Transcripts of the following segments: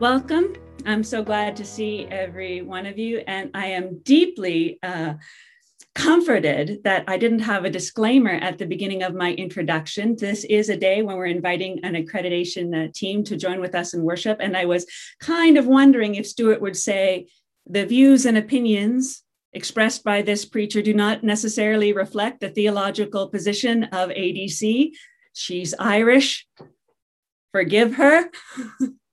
Welcome. I'm so glad to see every one of you, and I am deeply uh, comforted that I didn't have a disclaimer at the beginning of my introduction. This is a day when we're inviting an accreditation uh, team to join with us in worship, and I was kind of wondering if Stuart would say the views and opinions expressed by this preacher do not necessarily reflect the theological position of ADC. She's Irish. Forgive her.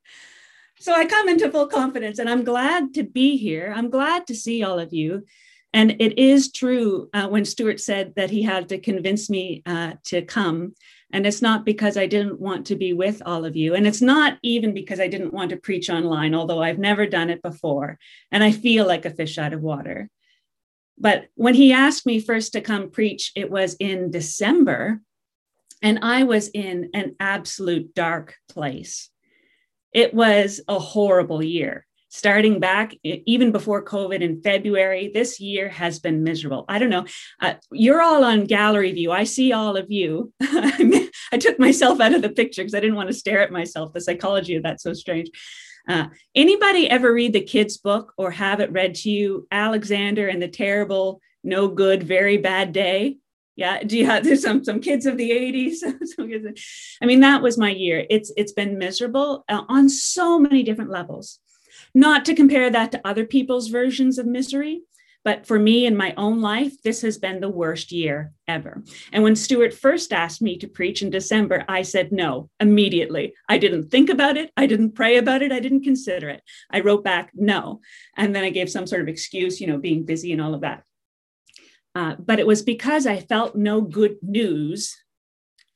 so I come into full confidence and I'm glad to be here. I'm glad to see all of you. And it is true uh, when Stuart said that he had to convince me uh, to come. And it's not because I didn't want to be with all of you. And it's not even because I didn't want to preach online, although I've never done it before. And I feel like a fish out of water. But when he asked me first to come preach, it was in December. And I was in an absolute dark place it was a horrible year. Starting back even before COVID in February, this year has been miserable. I don't know. Uh, you're all on gallery view. I see all of you. I took myself out of the picture because I didn't want to stare at myself. The psychology of that's so strange. Uh, anybody ever read the kids' book or have it read to you, Alexander and the Terrible, No Good, Very Bad Day? Yeah do you have some some kids of the 80s i mean that was my year. It's it's been miserable uh, on so many different levels. Not to compare that to other people's versions of misery but for me in my own life this has been the worst year ever. And when stuart first asked me to preach in december i said no immediately. I didn't think about it. I didn't pray about it. I didn't consider it. I wrote back no. And then i gave some sort of excuse you know being busy and all of that uh, but it was because I felt no good news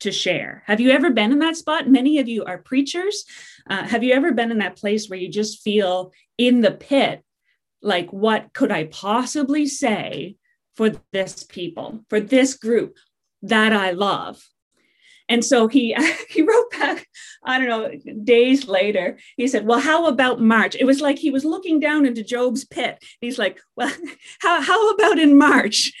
to share. Have you ever been in that spot? Many of you are preachers. Uh, have you ever been in that place where you just feel in the pit, like, what could I possibly say for this people, for this group that I love? And so he he wrote back, I don't know, days later. He said, "Well, how about March?" It was like he was looking down into Job's pit. He's like, "Well, how how about in March?"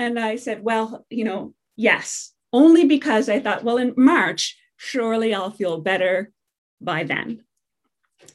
And I said, well, you know, yes, only because I thought, well, in March, surely I'll feel better by then.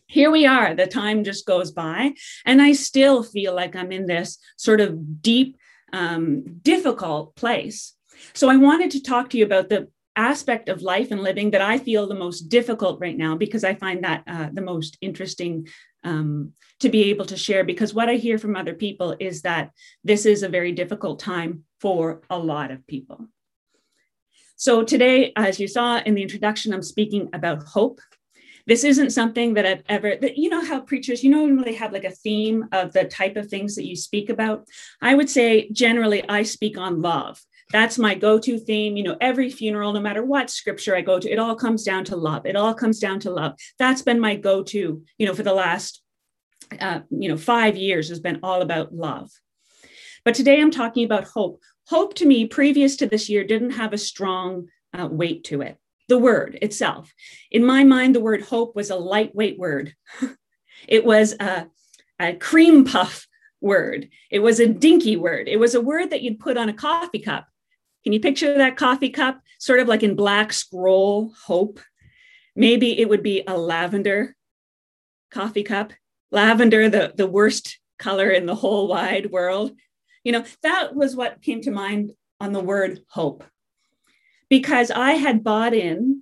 Here we are, the time just goes by, and I still feel like I'm in this sort of deep, um, difficult place. So I wanted to talk to you about the aspect of life and living that I feel the most difficult right now because I find that uh, the most interesting um, to be able to share. Because what I hear from other people is that this is a very difficult time for a lot of people. So today, as you saw in the introduction, I'm speaking about hope. This isn't something that I've ever, that, you know, how preachers, you normally have like a theme of the type of things that you speak about. I would say generally I speak on love that's my go-to theme you know every funeral no matter what scripture i go to it all comes down to love. It all comes down to love. That's been my go-to you know for the last uh, you know five years has been all about love. But today i'm talking about hope. Hope to me previous to this year didn't have a strong uh, weight to it. The word itself. In my mind the word hope was a lightweight word. It was a, a cream puff word. It was a dinky word. It was a word that you'd put on a coffee cup can you picture that coffee cup, sort of like in black scroll hope? Maybe it would be a lavender coffee cup. Lavender, the, the worst color in the whole wide world. You know, that was what came to mind on the word hope. Because I had bought in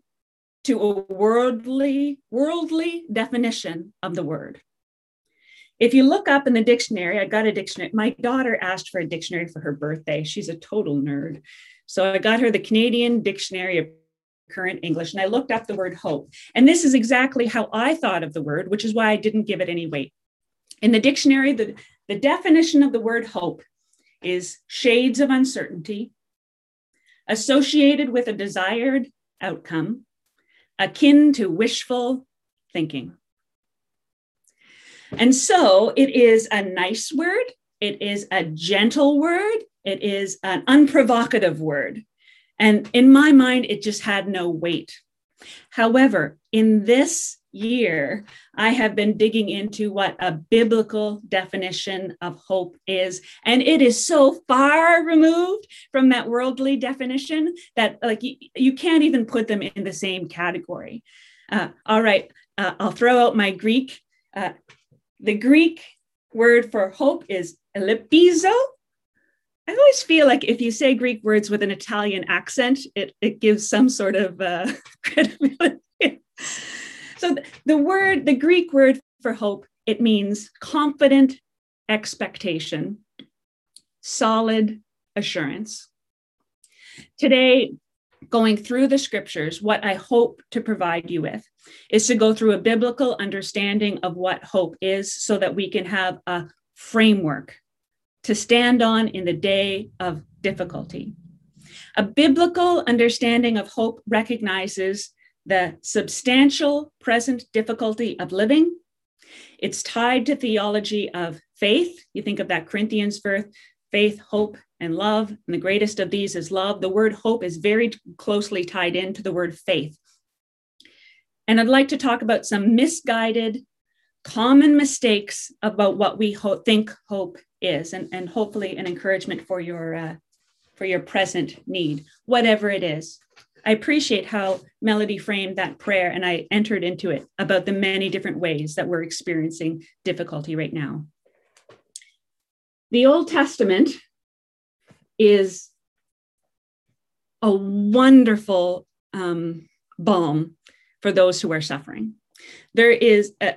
to a worldly, worldly definition of the word. If you look up in the dictionary, I got a dictionary. My daughter asked for a dictionary for her birthday. She's a total nerd. So I got her the Canadian Dictionary of Current English and I looked up the word hope. And this is exactly how I thought of the word, which is why I didn't give it any weight. In the dictionary, the, the definition of the word hope is shades of uncertainty associated with a desired outcome, akin to wishful thinking. And so it is a nice word, it is a gentle word, it is an unprovocative word. And in my mind, it just had no weight. However, in this year, I have been digging into what a biblical definition of hope is. And it is so far removed from that worldly definition that, like, you, you can't even put them in the same category. Uh, all right, uh, I'll throw out my Greek. Uh, the Greek word for hope is elipizo. I always feel like if you say Greek words with an Italian accent, it, it gives some sort of uh, credibility. so the, the word, the Greek word for hope, it means confident expectation, solid assurance. Today, going through the scriptures, what I hope to provide you with is to go through a biblical understanding of what hope is so that we can have a framework to stand on in the day of difficulty. A biblical understanding of hope recognizes the substantial present difficulty of living. It's tied to theology of faith. You think of that Corinthians verse faith, hope, and love. And the greatest of these is love. The word hope is very closely tied into the word faith. And I'd like to talk about some misguided, common mistakes about what we ho- think hope is, and, and hopefully an encouragement for your uh, for your present need, whatever it is. I appreciate how Melody framed that prayer, and I entered into it about the many different ways that we're experiencing difficulty right now. The Old Testament is a wonderful um, balm for those who are suffering. There is a,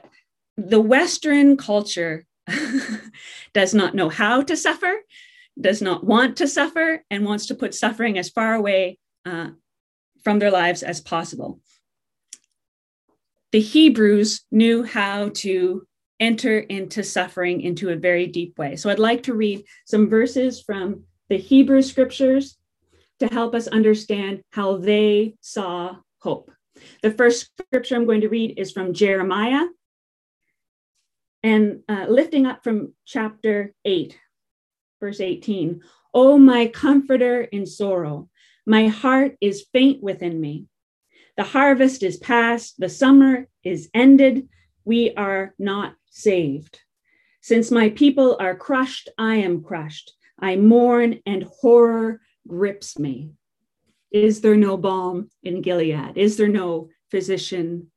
the Western culture does not know how to suffer, does not want to suffer, and wants to put suffering as far away uh, from their lives as possible. The Hebrews knew how to enter into suffering into a very deep way. So I'd like to read some verses from the Hebrew scriptures to help us understand how they saw hope. The first scripture I'm going to read is from Jeremiah and uh, lifting up from chapter 8, verse 18. Oh, my comforter in sorrow, my heart is faint within me. The harvest is past, the summer is ended, we are not saved. Since my people are crushed, I am crushed. I mourn and horror grips me. Is there no balm in Gilead? Is there no physician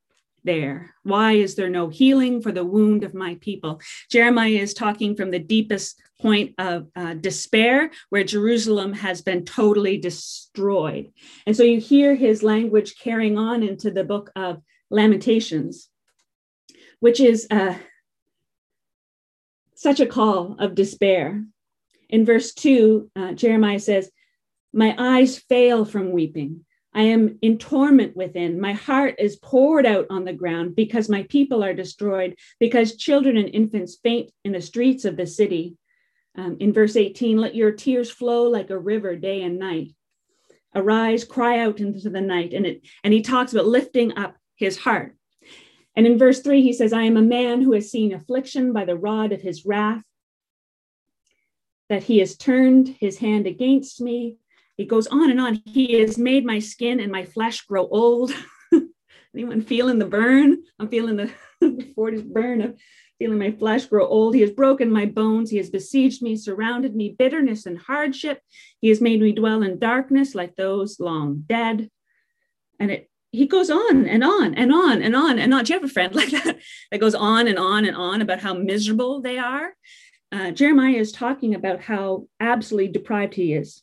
there? Why is there no healing for the wound of my people? Jeremiah is talking from the deepest point of uh, despair, where Jerusalem has been totally destroyed. And so you hear his language carrying on into the book of Lamentations, which is uh, such a call of despair. In verse 2, uh, Jeremiah says, My eyes fail from weeping. I am in torment within. My heart is poured out on the ground because my people are destroyed, because children and infants faint in the streets of the city. Um, in verse 18, let your tears flow like a river day and night. Arise, cry out into the night. And, it, and he talks about lifting up his heart. And in verse 3, he says, I am a man who has seen affliction by the rod of his wrath, that he has turned his hand against me it goes on and on. He has made my skin and my flesh grow old. Anyone feeling the burn? I'm feeling the 40s burn of feeling my flesh grow old. He has broken my bones. He has besieged me, surrounded me, bitterness and hardship. He has made me dwell in darkness like those long dead. And it he goes on and on and on and on and on. Do you have a friend like that that goes on and on and on about how miserable they are? Uh, Jeremiah is talking about how absolutely deprived he is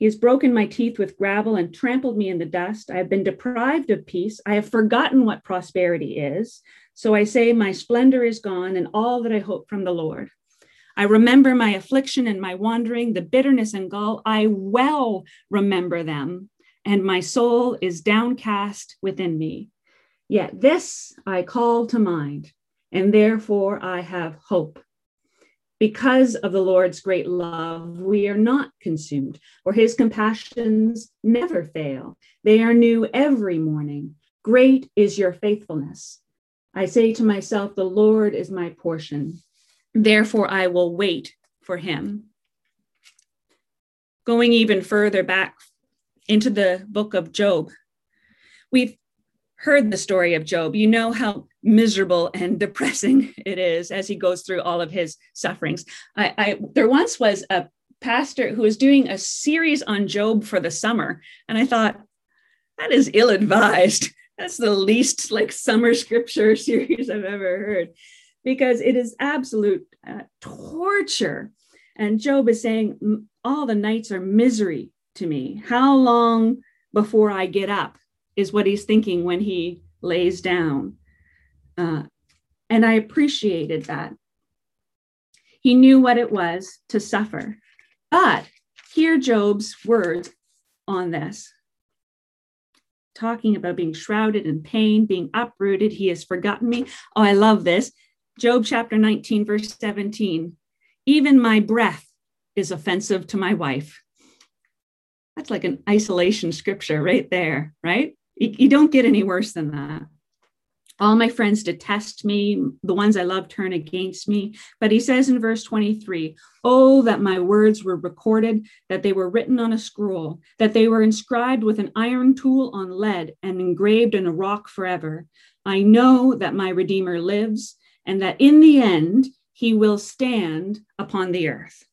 he has broken my teeth with gravel and trampled me in the dust. I have been deprived of peace. I have forgotten what prosperity is. So I say, My splendor is gone and all that I hope from the Lord. I remember my affliction and my wandering, the bitterness and gall. I well remember them, and my soul is downcast within me. Yet this I call to mind, and therefore I have hope. Because of the Lord's great love, we are not consumed, for his compassions never fail. They are new every morning. Great is your faithfulness. I say to myself, The Lord is my portion. Therefore, I will wait for him. Going even further back into the book of Job, we've heard the story of Job, you know how miserable and depressing it is as he goes through all of his sufferings. I, I there once was a pastor who was doing a series on Job for the summer, and I thought that is ill-advised. that's the least like summer scripture series I've ever heard because it is absolute uh, torture. And Job is saying, All the nights are misery to me. How long before I get up is what he's thinking when he lays down. Uh, and I appreciated that. He knew what it was to suffer. But hear Job's words on this talking about being shrouded in pain, being uprooted. He has forgotten me. Oh, I love this. Job chapter 19, verse 17. Even my breath is offensive to my wife. That's like an isolation scripture right there, right? You, don't get any worse than that. All my friends detest me. The ones I love turn against me. But he says in verse 23 Oh, that my words were recorded, that they were written on a scroll, that they were inscribed with an iron tool on lead and engraved in a rock forever. I know that my Redeemer lives, and that in the end he will stand upon the earth.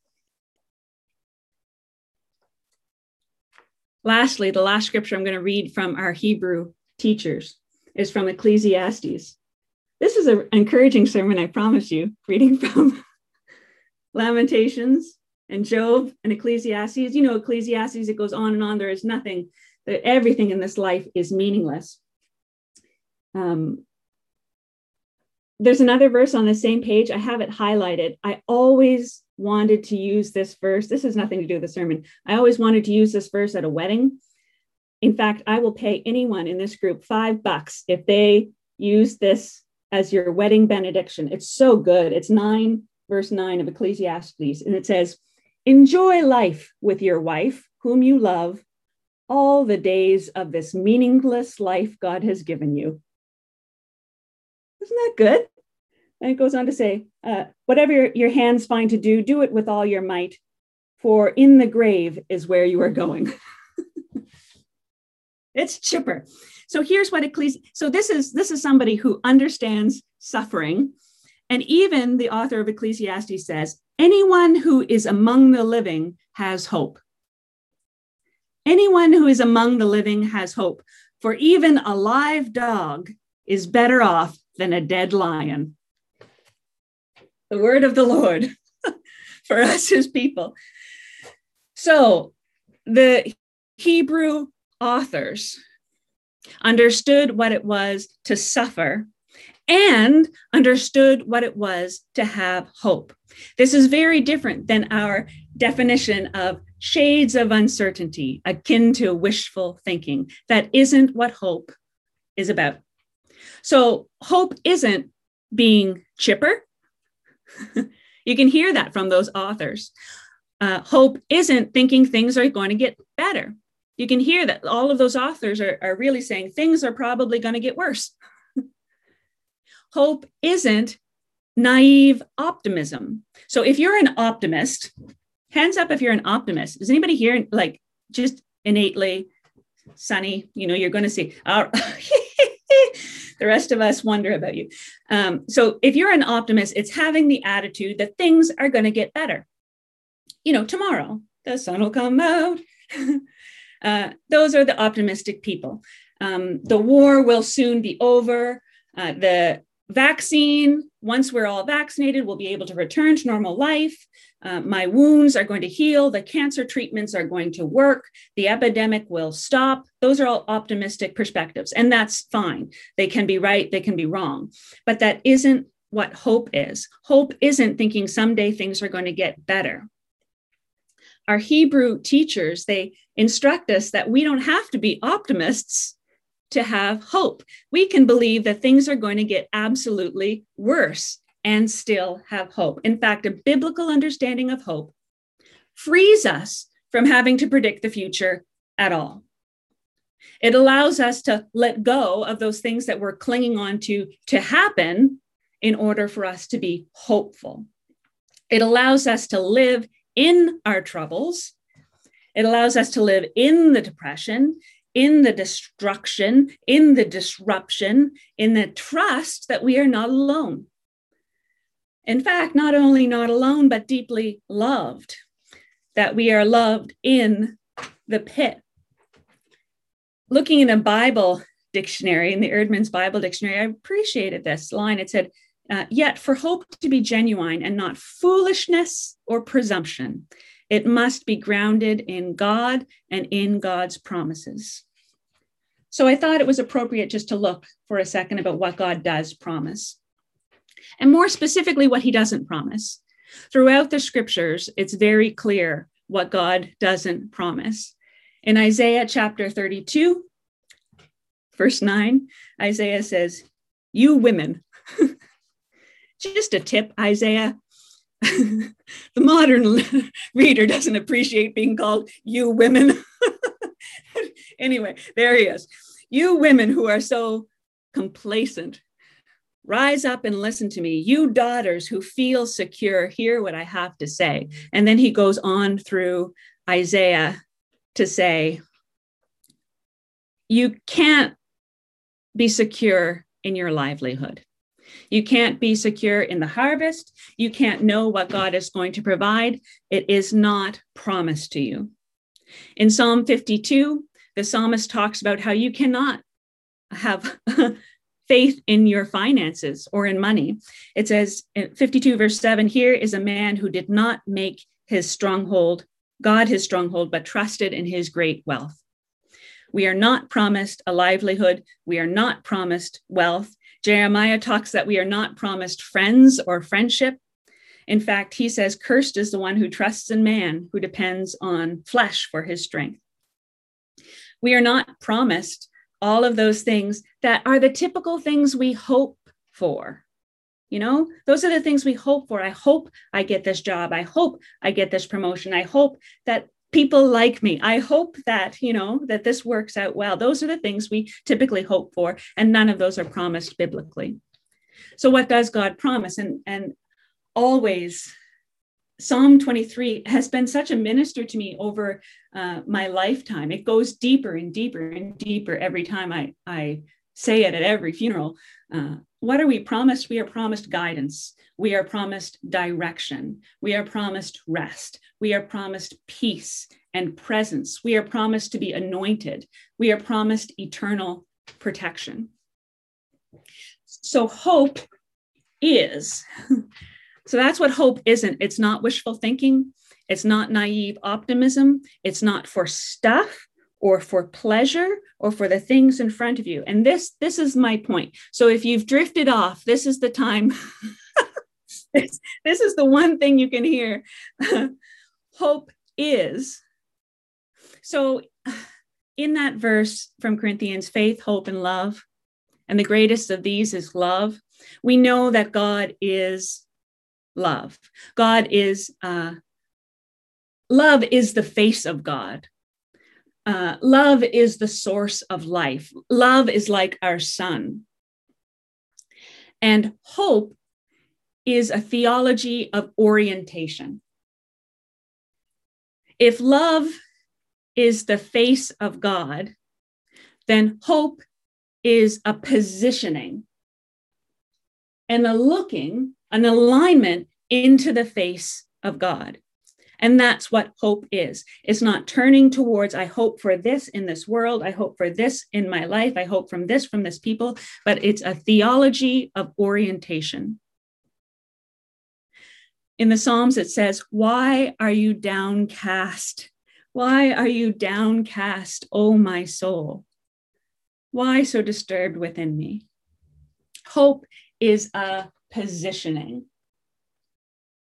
Lastly, the last scripture I'm going to read from our Hebrew teachers is from Ecclesiastes. This is an encouraging sermon, I promise you, reading from Lamentations and Job and Ecclesiastes. You know, Ecclesiastes, it goes on and on. There is nothing, everything in this life is meaningless. Um, there's another verse on the same page. I have it highlighted. I always wanted to use this verse. This has nothing to do with the sermon. I always wanted to use this verse at a wedding in fact, I will pay anyone in this group five bucks if they use this as your wedding benediction. It's so good. It's nine, verse nine of Ecclesiastes. And it says, Enjoy life with your wife, whom you love, all the days of this meaningless life God has given you. Isn't that good? And it goes on to say, uh, whatever your, hands find to do, do it with all your might, for in the grave is where you are going. It's chipper. So here's what Ecclesi- so this is this is somebody who understands suffering. And even the author of Ecclesiastes says, anyone who is among the living has hope. Anyone who is among the living has hope, for even a live dog is better off than a dead lion. The word of the Lord for us as people. So the Hebrew authors understood what it was to suffer and understood what it was to have hope. This is very different than our definition of shades of uncertainty, akin to wishful thinking. That isn't what hope is about. So, hope isn't being chipper. you can hear that from those authors. Uh, hope isn't thinking things are going to get better you can hear that all of those authors are, are really saying things are probably going to get worse. Hope isn't naive optimism. So if you're an optimist, hands up if you're an optimist. Is anybody here like just innately sunny? You know, you're going to see. Uh, the rest of us wonder about you. Um, so if you're an optimist, it's having the attitude that things are going to get better. You know, tomorrow the sun will come out. Uh, those are the optimistic people. Um, the war will soon be over. Uh, the vaccine, once we're all vaccinated, we'll be able to return to normal life. Uh, my wounds are going to heal. The cancer treatments are going to work. The epidemic will stop. Those are all optimistic perspectives, and that's fine. They can be right, they can be wrong. But that isn't what hope is. Hope isn't thinking someday things are going to get better our Hebrew teachers, they instruct us that we don't have to be optimists to have hope. We can believe that things are going to get absolutely worse and still have hope. In fact, a biblical understanding of hope frees us from having to predict the future at all. It allows us to let go of those things that we're clinging on to to happen in order for us to be hopeful. It allows us to live in our troubles. It allows us to live in the depression, in the destruction, in the disruption, in the trust that we are not alone. In fact, not only not alone, but deeply loved, that we are loved in the pit. Looking in a Bible dictionary, in the Eerdmans Bible Dictionary, I appreciated this line. It said, uh, Yet for hope to be genuine and not foolishness or presumption, it must be grounded in God and in God's promises. So I thought it was appropriate just to look for a second about what God does promise, and more specifically, what he doesn't promise. Throughout the scriptures, it's very clear what God doesn't promise. In Isaiah chapter 32, verse 9, Isaiah says, You women, just a tip, Isaiah. the modern reader doesn't appreciate being called you women. anyway, there he is. You women who are so complacent, rise up and listen to me. You daughters who feel secure, hear what I have to say. And then he goes on through Isaiah to say, You can't be secure in your livelihood. You can't be secure in the harvest. You can't know what God is going to provide. It is not promised to you. In Psalm 52, the psalmist talks about how you cannot have faith in your finances or in money. It says in 52, verse 7 here is a man who did not make his stronghold, God his stronghold, but trusted in his great wealth. We are not promised a livelihood. We are not promised wealth. Jeremiah talks that we are not promised friends or friendship. In fact, he says, Cursed is the one who trusts in man, who depends on flesh for his strength. We are not promised all of those things that are the typical things we hope for. You know, those are the things we hope for. I hope I get this job. I hope I get this promotion. I hope that people like me. I hope that, you know, that this works out well. Those are the things we typically hope for, and none of those are promised biblically. So what does God promise? And and always Psalm 23 has been such a minister to me over uh, my lifetime. It goes deeper and deeper and deeper every time I, I say it at every funeral. Uh, what are we promised? We are promised guidance. We are promised direction. We are promised rest. We are promised peace and presence. We are promised to be anointed. We are promised eternal protection. So, hope is So that's what hope isn't. It's not wishful thinking. It's not naive optimism. It's not for stuff or for pleasure or for the things in front of you. And this this is my point. So if you've drifted off, this is the time. this, this is the one thing you can hear. hope is. So in that verse from Corinthians, faith, hope, and love, and the greatest of these is love. We know that God is love. God is, uh, love is the face of God. Uh, love is the source of life. Love is like our sun. And hope is a theology of orientation. If love is the face of God, then hope is a positioning and a looking an alignment into the face of God. And that's what hope is. It's not turning towards, I hope for this in this world. I hope for this in my life. I hope from this, from this people, but it's a theology of orientation. In the Psalms, it says, Why are you downcast? Why are you downcast, O my soul? Why so disturbed within me? Hope is a positioning,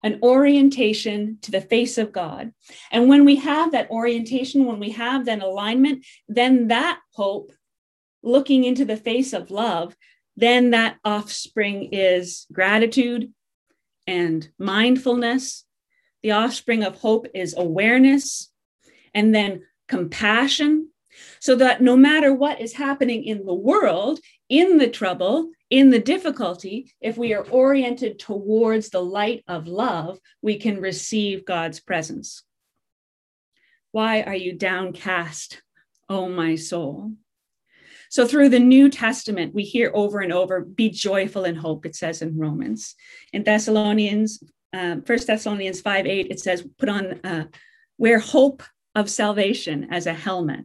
an orientation to the face of God. And when we have that orientation, when we have that alignment, then that hope, looking into the face of love, then that offspring is gratitude and mindfulness. The offspring of hope is awareness and then compassion. So that no matter what is happening in the world, in the trouble, in the difficulty, if we are oriented towards the light of love, we can receive God's presence. Why are you downcast, O my soul? So, through the New Testament, we hear over and over, be joyful in hope, it says in Romans. In Thessalonians, um, 1 Thessalonians 5 8, it says, put on, uh, wear hope of salvation as a helmet.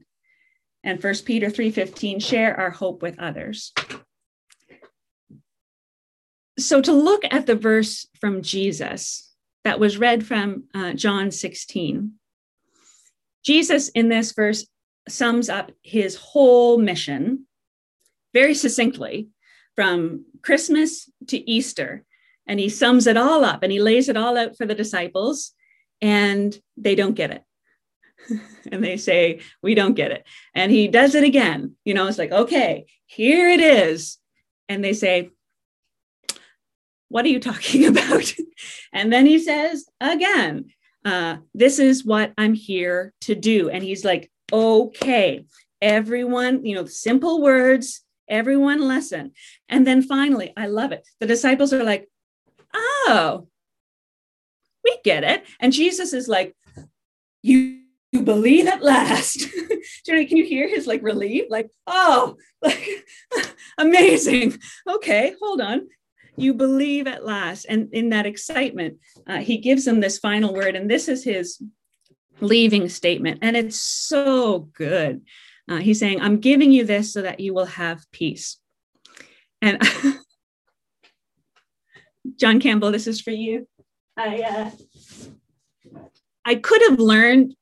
And 1 Peter 3:15 share our hope with others. So to look at the verse from Jesus that was read from uh, John 16. Jesus in this verse sums up his whole mission very succinctly from Christmas to Easter. And he sums it all up and he lays it all out for the disciples, and they don't get it. and they say, We don't get it. And he does it again. You know, it's like, Okay, here it is. And they say, What are you talking about? and then he says again, uh, This is what I'm here to do. And he's like, Okay, everyone, you know, simple words, everyone listen. And then finally, I love it. The disciples are like, Oh, we get it. And Jesus is like, You, you believe at last. Jenny, can you hear his like relief? Like, oh, like amazing. Okay, hold on. You believe at last. And in that excitement, uh, he gives them this final word. And this is his leaving statement. And it's so good. Uh, he's saying, I'm giving you this so that you will have peace. And John Campbell, this is for you. I uh, I could have learned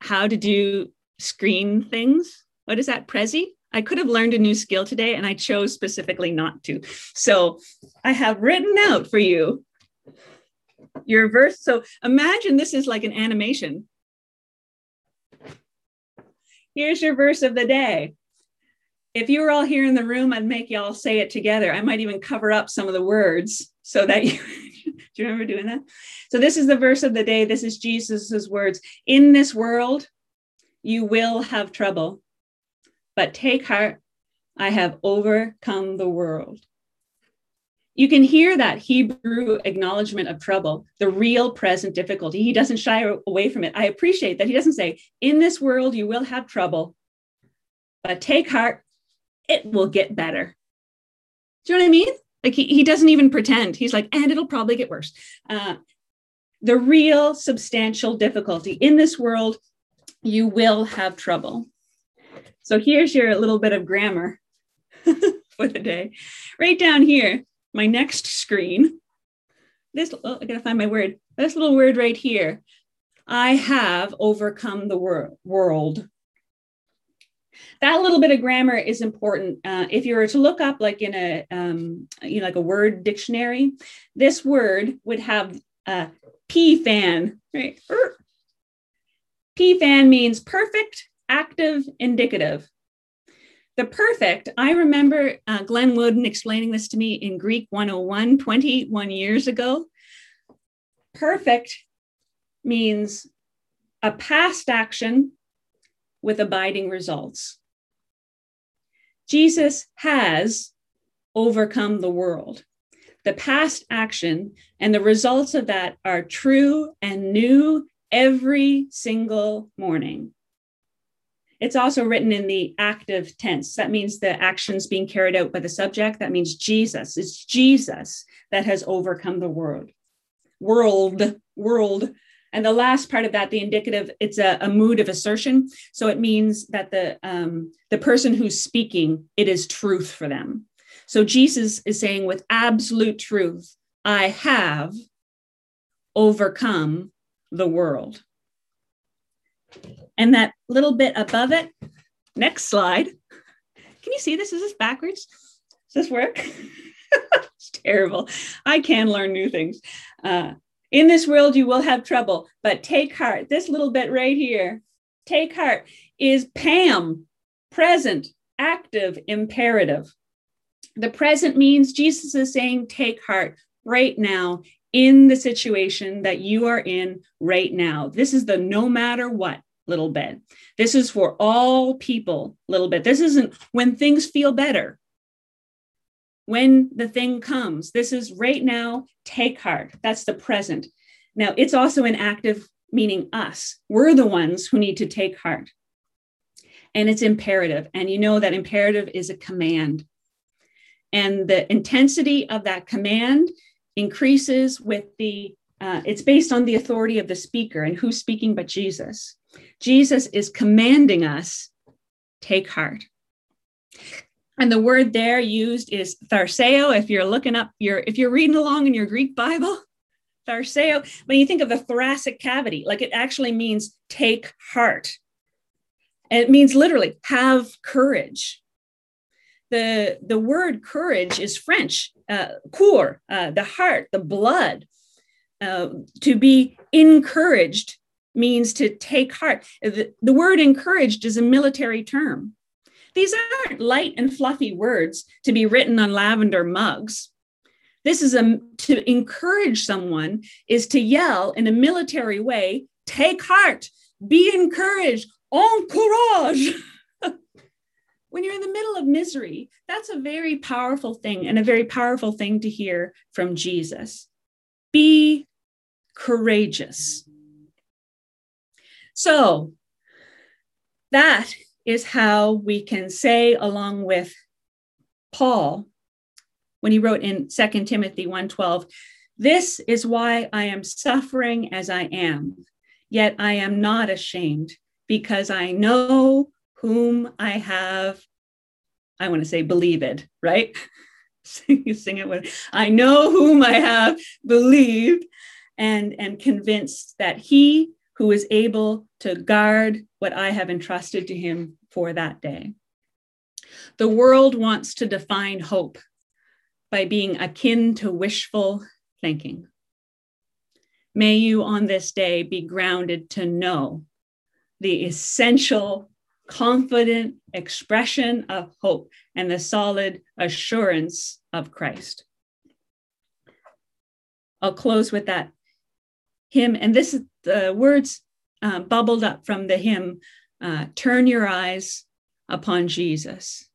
how to do screen things. What is that, Prezi? I could have learned a new skill today, and I chose specifically not to. So I have written out for you your verse. So imagine this is like an animation. Here's your verse of the day. If you were all here in the room, I'd make y'all say it together. I might even cover up some of the words so that you do you remember doing that? So this is the verse of the day. This is Jesus's words. In this world, you will have trouble, but take heart. I have overcome the world. You can hear that Hebrew acknowledgement of trouble, the real present difficulty. He doesn't shy away from it. I appreciate that he doesn't say, In this world, you will have trouble, but take heart, it will get better. Do you know what I mean? Like he, he doesn't even pretend. He's like, and it'll probably get worse. Uh, the real substantial difficulty in this world, you will have trouble. So here's your little bit of grammar for the day. Right down here, my next screen. This, oh, I gotta find my word. This little word right here. I have overcome the wor- world that little bit of grammar is important. Uh, if you were to look up like in a, um, you know, like a word dictionary, this word would have a P fan, right? P fan means perfect, active, indicative. The perfect, I remember uh, Glenn Wooden explaining this to me in Greek 101 21 years ago. Perfect means a past action with abiding results. Jesus has overcome the world. The past action and the results of that are true and new every single morning. It's also written in the active tense. That means the action's being carried out by the subject. That means Jesus. It's Jesus that has overcome the world. World, world and the last part of that, the indicative, it's a, a mood of assertion. So it means that the um, the person who's speaking, it is truth for them. So Jesus is saying with absolute truth, I have overcome the world. And that little bit above it, next slide. Can you see this? Is this backwards? Does this work? it's terrible. I can learn new things. Uh, in this world, you will have trouble, but take heart. This little bit right here, take heart, is Pam, present, active, imperative. The present means Jesus is saying, take heart right now in the situation that you are in right now. This is the no matter what little bit. This is for all people little bit. This isn't when things feel better when the thing comes. This is right now, take heart. That's the present. Now, it's also an active, meaning us. We're the ones who need to take heart. And it's imperative. And you know that imperative is a command. And the intensity of that command increases with the, uh, it's based on the authority of the speaker and who's speaking but Jesus. Jesus is commanding us take heart. And the word there used is tharseo. If you're looking up your, if you're reading along in your Greek Bible, tharseo, when you think of the thoracic cavity, like it actually means take heart. And it means literally have courage. The, the word courage is French, uh, cour, uh, the heart, the blood. Uh, to be encouraged means to take heart. The, the word encouraged is a military term. These aren't light and fluffy words to be written on lavender mugs. This is a to encourage someone is to yell in a military way, take heart, be encouraged, encourage. when you're in the middle of misery, that's a very powerful thing and a very powerful thing to hear from Jesus. Be courageous. So, that is how we can say, along with Paul, when he wrote in 2 Timothy 1:12, this is why I am suffering as I am, yet I am not ashamed, because I know whom I have, I want to say believed, right? you sing it with, I know whom I have believed and am convinced that he who is able to guard what I have entrusted to him for that day. The world wants to define hope by being akin to wishful thinking. May you on this day be grounded to know the essential, confident expression of hope and the solid assurance of Christ. I'll close with that hymn, and this is the words uh, bubbled up from the hymn uh, Turn your eyes upon Jesus,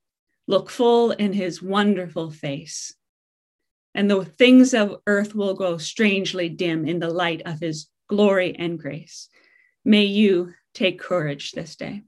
look full in his wonderful face, and the things of earth will grow strangely dim in the light of his glory and grace. May you take courage this day.